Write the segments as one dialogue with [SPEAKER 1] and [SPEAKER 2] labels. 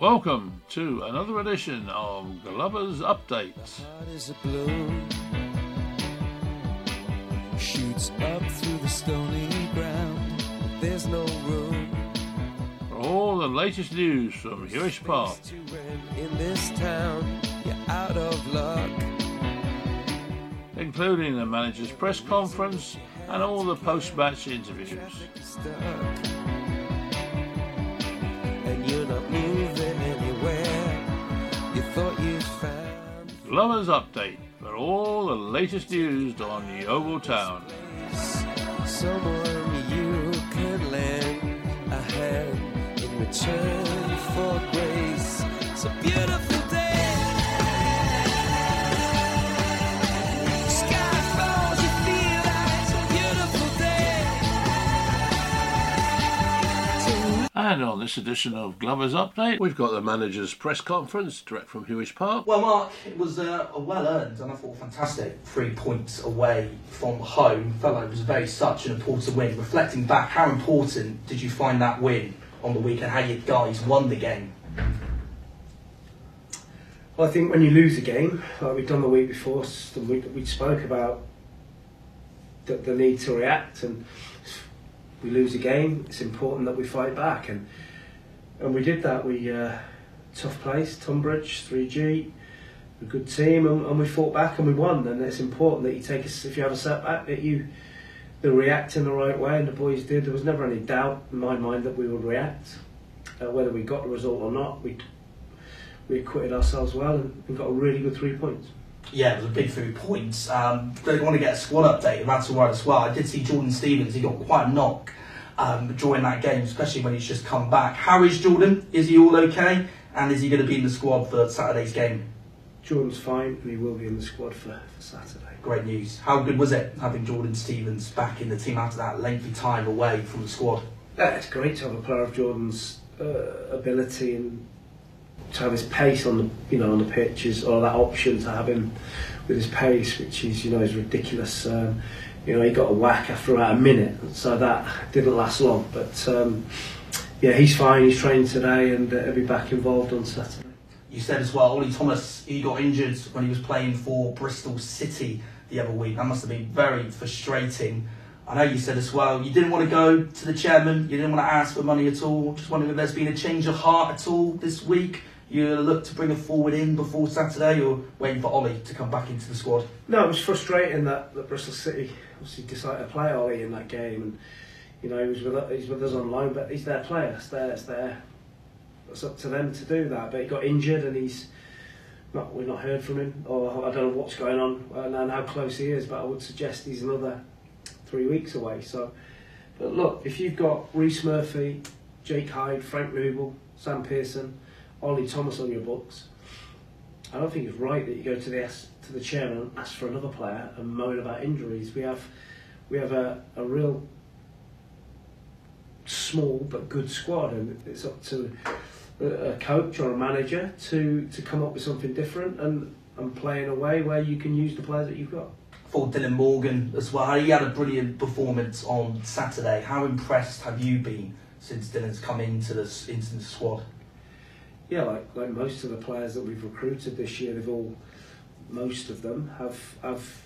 [SPEAKER 1] welcome to another edition of Glover's Update.
[SPEAKER 2] heart is a balloon shoots up through the stony ground. There's no room.
[SPEAKER 1] For all the latest news from Huish Park,
[SPEAKER 2] in this town. You're out of luck.
[SPEAKER 1] Including the manager's press conference and all the post-match interviews.
[SPEAKER 2] Found
[SPEAKER 1] Glover's Update for all the latest news on Yeovil Town.
[SPEAKER 2] someone you could lend a hand in return for grace. A beautiful
[SPEAKER 1] And on this edition of Glover's Update, we've got the manager's press conference direct from Huish Park.
[SPEAKER 3] Well, Mark, it was uh, a well earned and I thought fantastic three points away from home. Felt like it was very such an important win. Reflecting back, how important did you find that win on the weekend? How you guys won the game?
[SPEAKER 4] Well, I think when you lose a game, like we've done the week before, s- the week that we spoke about the, the need to react, and we lose a game, it's important that we fight back, and and we did that. We uh, tough place, Tonbridge, three G, a good team, and, and we fought back and we won. And it's important that you take us if you have a setback that you they react in the right way, and the boys did. There was never any doubt in my mind that we would react, uh, whether we got the result or not. We we acquitted ourselves well and, and got a really good three points.
[SPEAKER 3] Yeah, it was a big three points. Um, they want to get a squad update, and that's all right as well. I did see Jordan Stevens, he got quite a knock um, during that game, especially when he's just come back. How is Jordan? Is he all okay? And is he going to be in the squad for Saturday's game?
[SPEAKER 4] Jordan's fine and he will be in the squad for, for Saturday.
[SPEAKER 3] Great news. How good was it having Jordan Stevens back in the team after that lengthy time away from the squad?
[SPEAKER 4] Yeah, it's great to have a player of Jordan's uh, ability and to have his pace on the you know on the pitch is or that option to have him with his pace, which is you know is ridiculous. Um, you know he got a whack after about a minute, so that didn't last long. But um, yeah, he's fine. He's training today and uh, he'll be back involved on Saturday.
[SPEAKER 3] You said as well, Ollie Thomas, he got injured when he was playing for Bristol City the other week. That must have been very frustrating. I know you said as well, you didn't want to go to the chairman, you didn't want to ask for money at all. Just wondering if there's been a change of heart at all this week. You look to bring a forward in before Saturday or waiting for Ollie to come back into the squad?
[SPEAKER 4] No, it was frustrating that, that Bristol City obviously decided to play Ollie in that game, and you know he was with he's with us on loan, but he's their player. It's their, it's their, it's up to them to do that. But he got injured, and he's not. We've not heard from him, or I don't know what's going on and, how close he is. But I would suggest he's another three weeks away. So, but look, if you've got Rhys Murphy, Jake Hyde, Frank Nouble, Sam Pearson, Ollie Thomas on your books. I don't think it's right that you go to the to the chairman and ask for another player and moan about injuries. We have we have a, a real small but good squad, and it's up to a, a coach or a manager to, to come up with something different and, and play in a way where you can use the players that you've got.
[SPEAKER 3] For Dylan Morgan as well, he had a brilliant performance on Saturday. How impressed have you been since Dylan's come into the, into the squad?
[SPEAKER 4] Yeah, like like most of the players that we've recruited this year, they've all most of them have have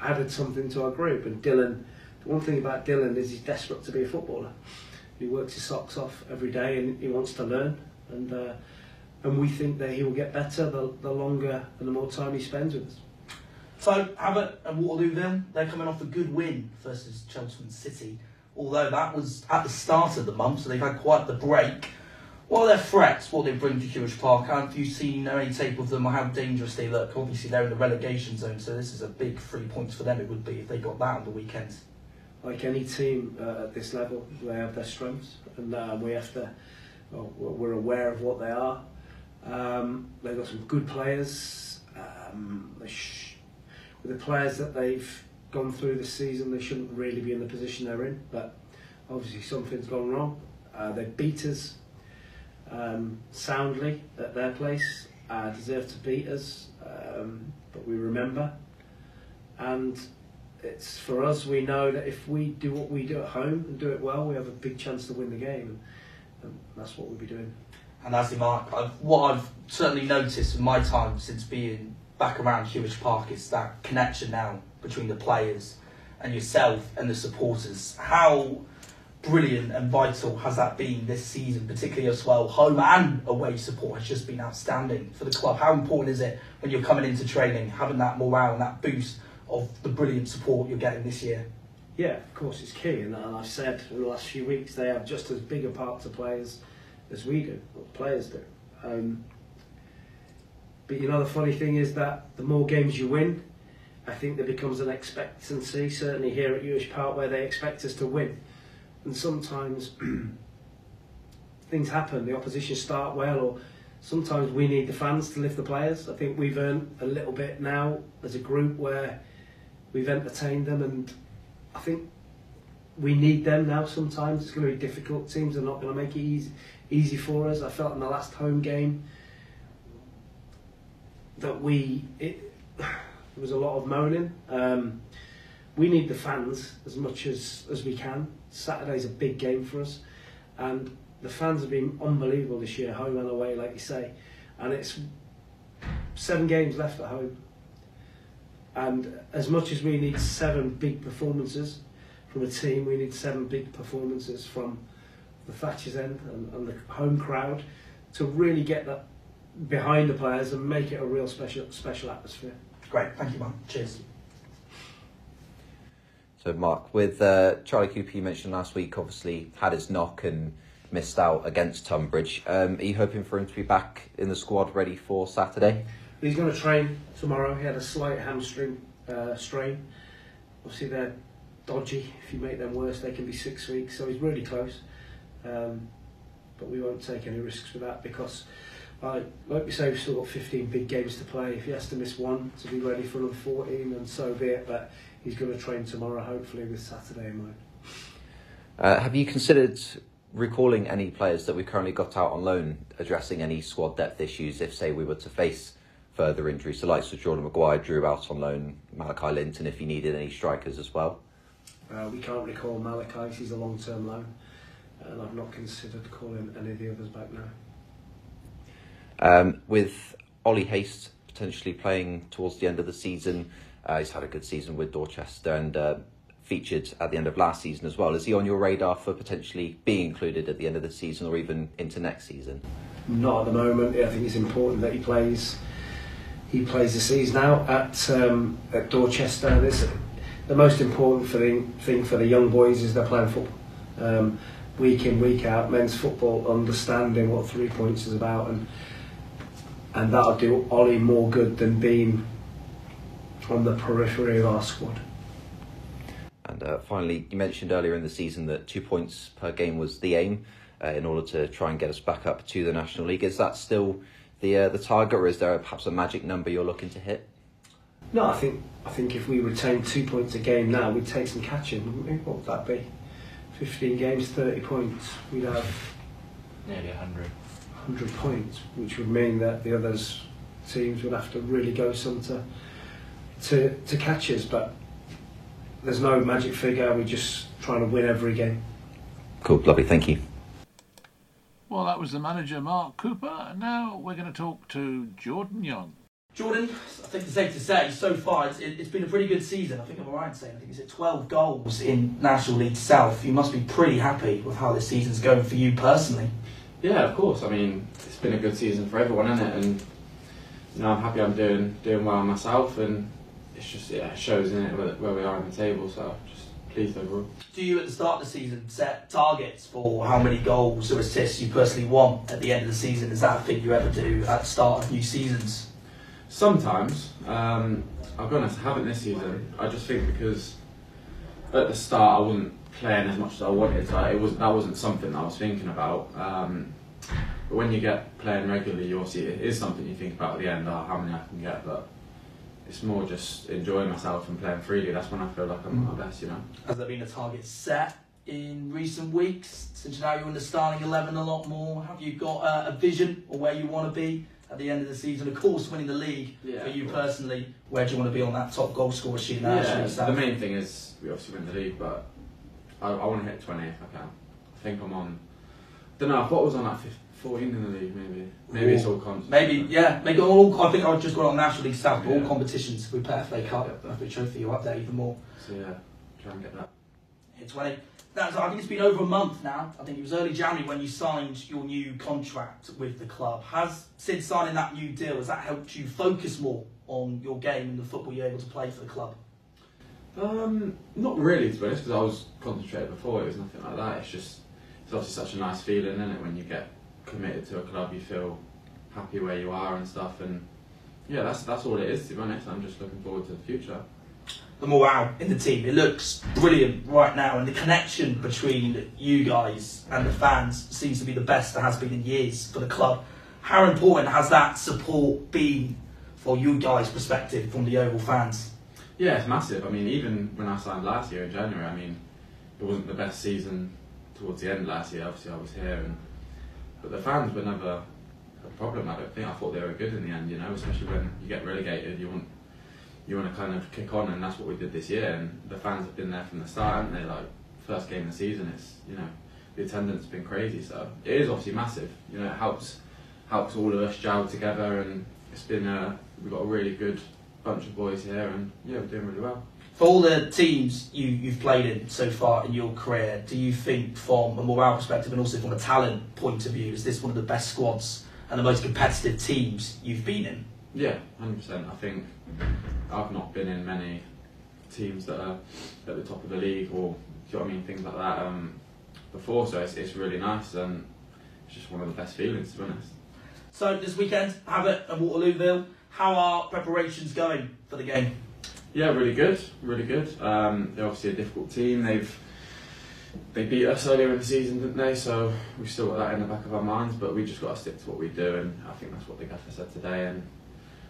[SPEAKER 4] added something to our group. And Dylan, the one thing about Dylan is he's desperate to be a footballer. He works his socks off every day and he wants to learn. And uh, and we think that he will get better the, the longer and the more time he spends with us.
[SPEAKER 3] So, Havant and Waterlooville, they're coming off a good win versus Chelmsford City. Although that was at the start of the month, so they've had quite the break. What are their threats? What they bring to Huish Park? Have you seen any tape of them or how dangerous they look? Obviously, they're in the relegation zone, so this is a big three points for them. It would be if they got that on the weekend.
[SPEAKER 4] like any team uh, at this level, they have their strengths, and uh, we have to. Well, we're aware of what they are. Um, they've got some good players. Um, with the players that they've gone through this season, they shouldn't really be in the position they're in. But obviously, something's gone wrong. Uh, they beat us um, soundly at their place. Uh, deserve to beat us, um, but we remember. And it's for us. We know that if we do what we do at home and do it well, we have a big chance to win the game, and, and that's what we'll be doing.
[SPEAKER 3] and as the Mark, I've, what I've certainly noticed in my time since being back around Huish Park is that connection now between the players and yourself and the supporters. How brilliant and vital has that been this season, particularly as well? Home and away support has just been outstanding for the club. How important is it when you're coming into training, having that morale and that boost of the brilliant support you're getting this year?
[SPEAKER 4] Yeah, of course, it's key, and, I've said in the last few weeks they have just as big a part to play as, as we do, or players do. Um, but you know, the funny thing is that the more games you win, I think there becomes an expectancy, certainly here at Huish Park, where they expect us to win. And sometimes things happen, the opposition start well, or sometimes we need the fans to lift the players. I think we've earned a little bit now as a group where we've entertained them, and I think we need them now sometimes. It's going to be difficult. Teams are not going to make it easy, easy for us. I felt in the last home game that we. It, there was a lot of moaning. Um, we need the fans as much as, as we can. Saturday's a big game for us, and the fans have been unbelievable this year, home and away, like you say. And it's seven games left at home. And as much as we need seven big performances from a team, we need seven big performances from the Thatcher's end and, and the home crowd to really get that behind the players and make it a real special special atmosphere.
[SPEAKER 3] Great, thank you, man. Cheers.
[SPEAKER 5] So, Mark, with uh, Charlie Cooper, you mentioned last week, obviously had his knock and missed out against Tonbridge. Um, are you hoping for him to be back in the squad ready for Saturday?
[SPEAKER 4] He's going to train tomorrow. He had a slight hamstring uh, strain. Obviously, they're dodgy. If you make them worse, they can be six weeks. So he's really close. Um, but we won't take any risks with that because, like, like we say, we've still got 15 big games to play. If he has to miss one to be ready for another 14, then so be it. But he's going to train tomorrow, hopefully, with Saturday in mind.
[SPEAKER 5] Uh, have you considered recalling any players that we've currently got out on loan, addressing any squad depth issues if, say, we were to face further injuries? So, likes of Jordan Maguire, Drew out on loan, Malachi Linton, if you needed any strikers as well.
[SPEAKER 4] Uh, we can't recall Malachi, he's a long term loan, and I've not considered calling any of the others back now.
[SPEAKER 5] Um, with Ollie Haste potentially playing towards the end of the season, uh, he's had a good season with Dorchester and uh, featured at the end of last season as well. Is he on your radar for potentially being included at the end of the season or even into next season?
[SPEAKER 4] Not at the moment. I think it's important that he plays. He plays the season out at um, at Dorchester. This, the most important thing thing for the young boys is they're playing football. Um, week in, week out, men's football, understanding what three points is about, and and that'll do Ollie more good than being on the periphery of our squad.
[SPEAKER 5] And uh, finally, you mentioned earlier in the season that two points per game was the aim uh, in order to try and get us back up to the National League. Is that still the uh, the target, or is there perhaps a magic number you're looking to hit?
[SPEAKER 4] No, I think I think if we retain two points a game now, we'd take some catching, wouldn't we? What would that be? Fifteen games, thirty points. We'd have
[SPEAKER 6] Nearly 100.
[SPEAKER 4] 100 points, which would mean that the others teams would have to really go some to to, to catch us. But there's no magic figure. We're just trying to win every game.
[SPEAKER 5] Cool, lovely, thank you.
[SPEAKER 1] Well, that was the manager, Mark Cooper. And now we're going to talk to Jordan Young.
[SPEAKER 3] Jordan, I think it's safe to say so far it's, it, it's been a pretty good season. I think I'm right in saying I think it's at 12 goals in National League South. You must be pretty happy with how this season's going for you personally.
[SPEAKER 6] Yeah, of course. I mean, it's been a good season for everyone, isn't it? And you know, I'm happy I'm doing doing well myself, and it's just yeah, it shows in it where, where we are on the table. So just pleased overall.
[SPEAKER 3] Do you at the start of the season set targets for how many goals or assists you personally want at the end of the season? Is that a thing you ever do at the start of new seasons?
[SPEAKER 6] Sometimes, um, I'll be honest, I haven't this season. I just think because at the start I wasn't playing as much as I wanted. So it was that wasn't something that I was thinking about. Um, but when you get playing regularly, you obviously it is something you think about at the end. Oh, how many I can get, but it's more just enjoying myself and playing freely. That's when I feel like I'm at my best, you know.
[SPEAKER 3] Has there been a target set in recent weeks since now you're in the starting 11 a lot more? Have you got uh, a vision of where you want to be at the end of the season? Of course, winning the league
[SPEAKER 6] Yeah,
[SPEAKER 3] for you personally. Where do you want to be on that top goal scorer sheet now?
[SPEAKER 6] Yeah, the main thing is we obviously win the league, but I, I want to hit 20 if I can. I think I'm on. Don't know. I thought I was on that fif- 14 in the league, maybe. Maybe it's all cons.
[SPEAKER 3] Maybe, yeah, maybe all. I think I've just got on National League South, but all
[SPEAKER 6] Yeah.
[SPEAKER 3] competitions. We play FA Cup, FA Trophy, you're up there even more.
[SPEAKER 6] So yeah, try and get that.
[SPEAKER 3] Hit 20. That's, I think it's been over a month now. I think it was early January when you signed your new contract with the club. Has since signing that new deal, has that helped you focus more on your game and the football you're able to play for the club?
[SPEAKER 6] Um, not really, to be honest, because I was concentrated before. It was nothing like that. It's just, it's obviously such a nice feeling, isn't it, when you get committed to a club, you feel happy where you are and stuff, and yeah, that's that's all it is. To be honest, I'm just looking forward to the future.
[SPEAKER 3] the morale in the team. It looks brilliant right now, and the connection between you guys and the fans seems to be the best there has been in years for the club. How important has that support been for you guys' perspective from the Yeovil fans?
[SPEAKER 6] Yeah, it's massive. I mean, even when I signed last year in January, I mean, it wasn't the best season towards the end last year. Obviously, I was here, and but the fans were never a problem. I don't think. I thought they were good in the end. You know, especially when you get relegated, you want you want to kind of kick on, and that's what we did this year. And the fans have been there from the start, haven't they? Like first game of the season, it's you know the attendance has been crazy. So it is obviously massive. You know, it helps helps all of us gel together, and it's been a, we've got a really good bunch of boys here, and yeah, we're doing really well.
[SPEAKER 3] For all the teams you, you've played in so far in your career, do you think, from a morale perspective and also from a talent point of view, is this one of the best squads and the most competitive teams you've been in?
[SPEAKER 6] Yeah, hundred percent. I think I've not been in many teams that are at the top of the league or do you know what I mean, things like that um, before. So it's, it's really nice and it's just one of the best feelings to be honest.
[SPEAKER 3] So this weekend, have it at Waterlooville. How are preparations going for the game?
[SPEAKER 6] Yeah, really good, really good. Um, they're obviously a difficult team. They've they beat us earlier in the season, didn't they? So we've still got that in the back of our minds, but we just got to stick to what we do, and I think that's what the gaffer said today, and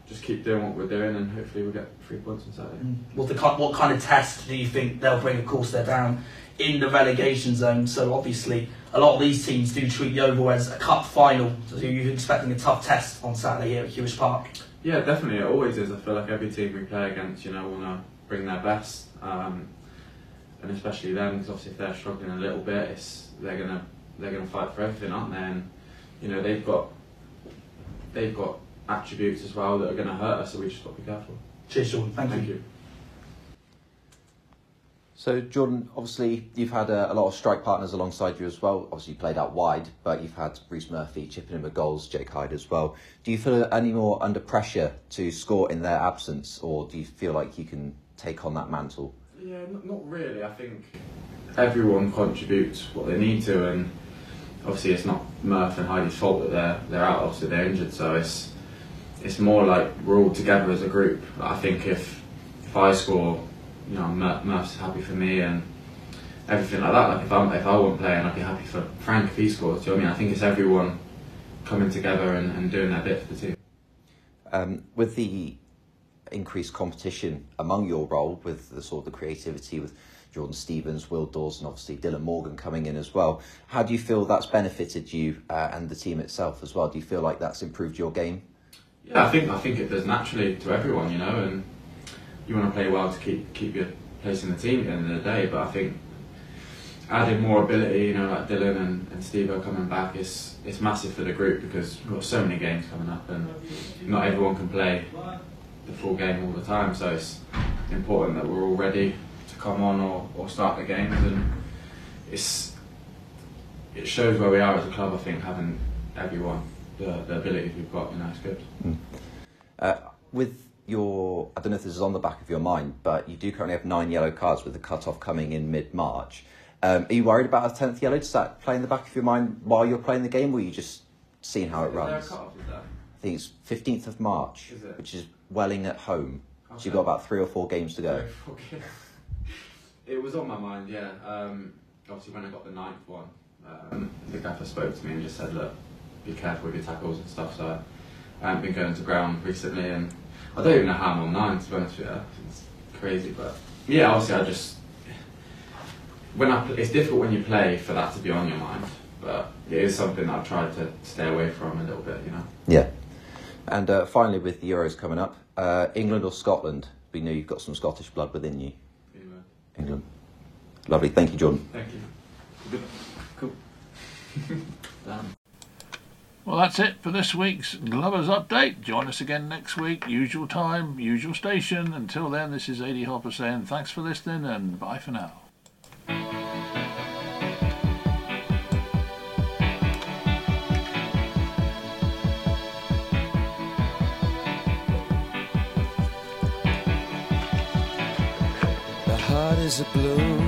[SPEAKER 6] just keep doing what we're doing, and hopefully we'll get three points on Saturday.
[SPEAKER 3] What, the, what kind of test do you think they'll bring? Of course, they're down in the relegation zone, so obviously a lot of these teams do treat the Yeovil as a cup final. So you're expecting a tough test on Saturday here at Huish Park.
[SPEAKER 6] Yeah, definitely. It always is. I feel like every team we play against, you know, want to bring their best, um, and especially them because obviously if they're struggling a little bit, it's they're gonna they're gonna fight for everything, aren't they? And you know they've got they've got attributes as well that are gonna hurt us, so we just got to be careful.
[SPEAKER 3] Cheers, Sean. Thank,
[SPEAKER 6] Thank
[SPEAKER 3] you.
[SPEAKER 6] you.
[SPEAKER 5] So, Jordan, obviously you've had a, a lot of strike partners alongside you as well. Obviously, you played out wide, but you've had Rhys Murphy chipping in with goals, Jake Hyde as well. Do you feel any more under pressure to score in their absence, or do you feel like you can take on that mantle?
[SPEAKER 6] Yeah, not, not really. I think everyone contributes what they need to, and obviously it's not Murphy and Hyde's fault that they're they're out. Obviously they're injured, so it's it's more like we're all together as a group. I think if if I score, you know, Mur- Murph's happy for me and everything like that. Like if I'm if I wasn't playing, I'd be happy for Frank if he scores. Do you know what I mean? I think it's everyone coming together and, and doing their bit for the team.
[SPEAKER 5] Um, with the increased competition among your role, with the sort of the creativity with Jordan Stevens, Will Dawes, and obviously Dylan Morgan coming in as well, how do you feel that's benefited you uh, and the team itself as well? Do you feel like that's improved your game?
[SPEAKER 6] Yeah, I think I think it does naturally to everyone, you know, and you want to play well to keep keep your place in the team at the end of the day. But I think adding more ability, you know, like Dylan and, and Steve are coming back is it's massive for the group because we've got so many games coming up and not everyone can play the full game all the time. So it's important that we're all ready to come on or, or start the games and it's it shows where we are as a club. I think having everyone the, the abilities we've got, you know, it's good.
[SPEAKER 5] Uh, with your, I don't know if this is on the back of your mind, but you do currently have nine yellow cards with the cut-off coming in mid-March. Um, are you worried about a tenth yellow? Does that play in the back of your mind while you're playing the game, or are you just seeing how it
[SPEAKER 6] Is
[SPEAKER 5] runs? I think it's fifteenth of March,
[SPEAKER 6] Is it?
[SPEAKER 5] which is Welling at home. So
[SPEAKER 6] Okay.
[SPEAKER 5] you've got about three or four games to go.
[SPEAKER 6] It was on my mind, yeah. Um, obviously, when I got the ninth one, um, the gaffer spoke to me and just said, "Look, be careful with your tackles and stuff." So I haven't been going to ground recently, and I don't even know how I'm on nine. To be honest with you, it's crazy. But yeah, obviously, I just when I it's difficult when you play for that to be on your mind, but it is something that I've tried to stay away from a little bit, you know.
[SPEAKER 5] Yeah. And uh, finally, with the Euros coming up, uh, England or Scotland? We know you've got some Scottish blood within you.
[SPEAKER 6] Anyway,
[SPEAKER 5] England. Lovely. Thank you, Jordan.
[SPEAKER 6] thank you. Good. Cool. Damn.
[SPEAKER 1] Well, that's it for this week's Glovers Update. Join us again next week, usual time, usual station. Until then, this is AD Hopper saying thanks for listening and bye for now.
[SPEAKER 2] The heart is a balloon,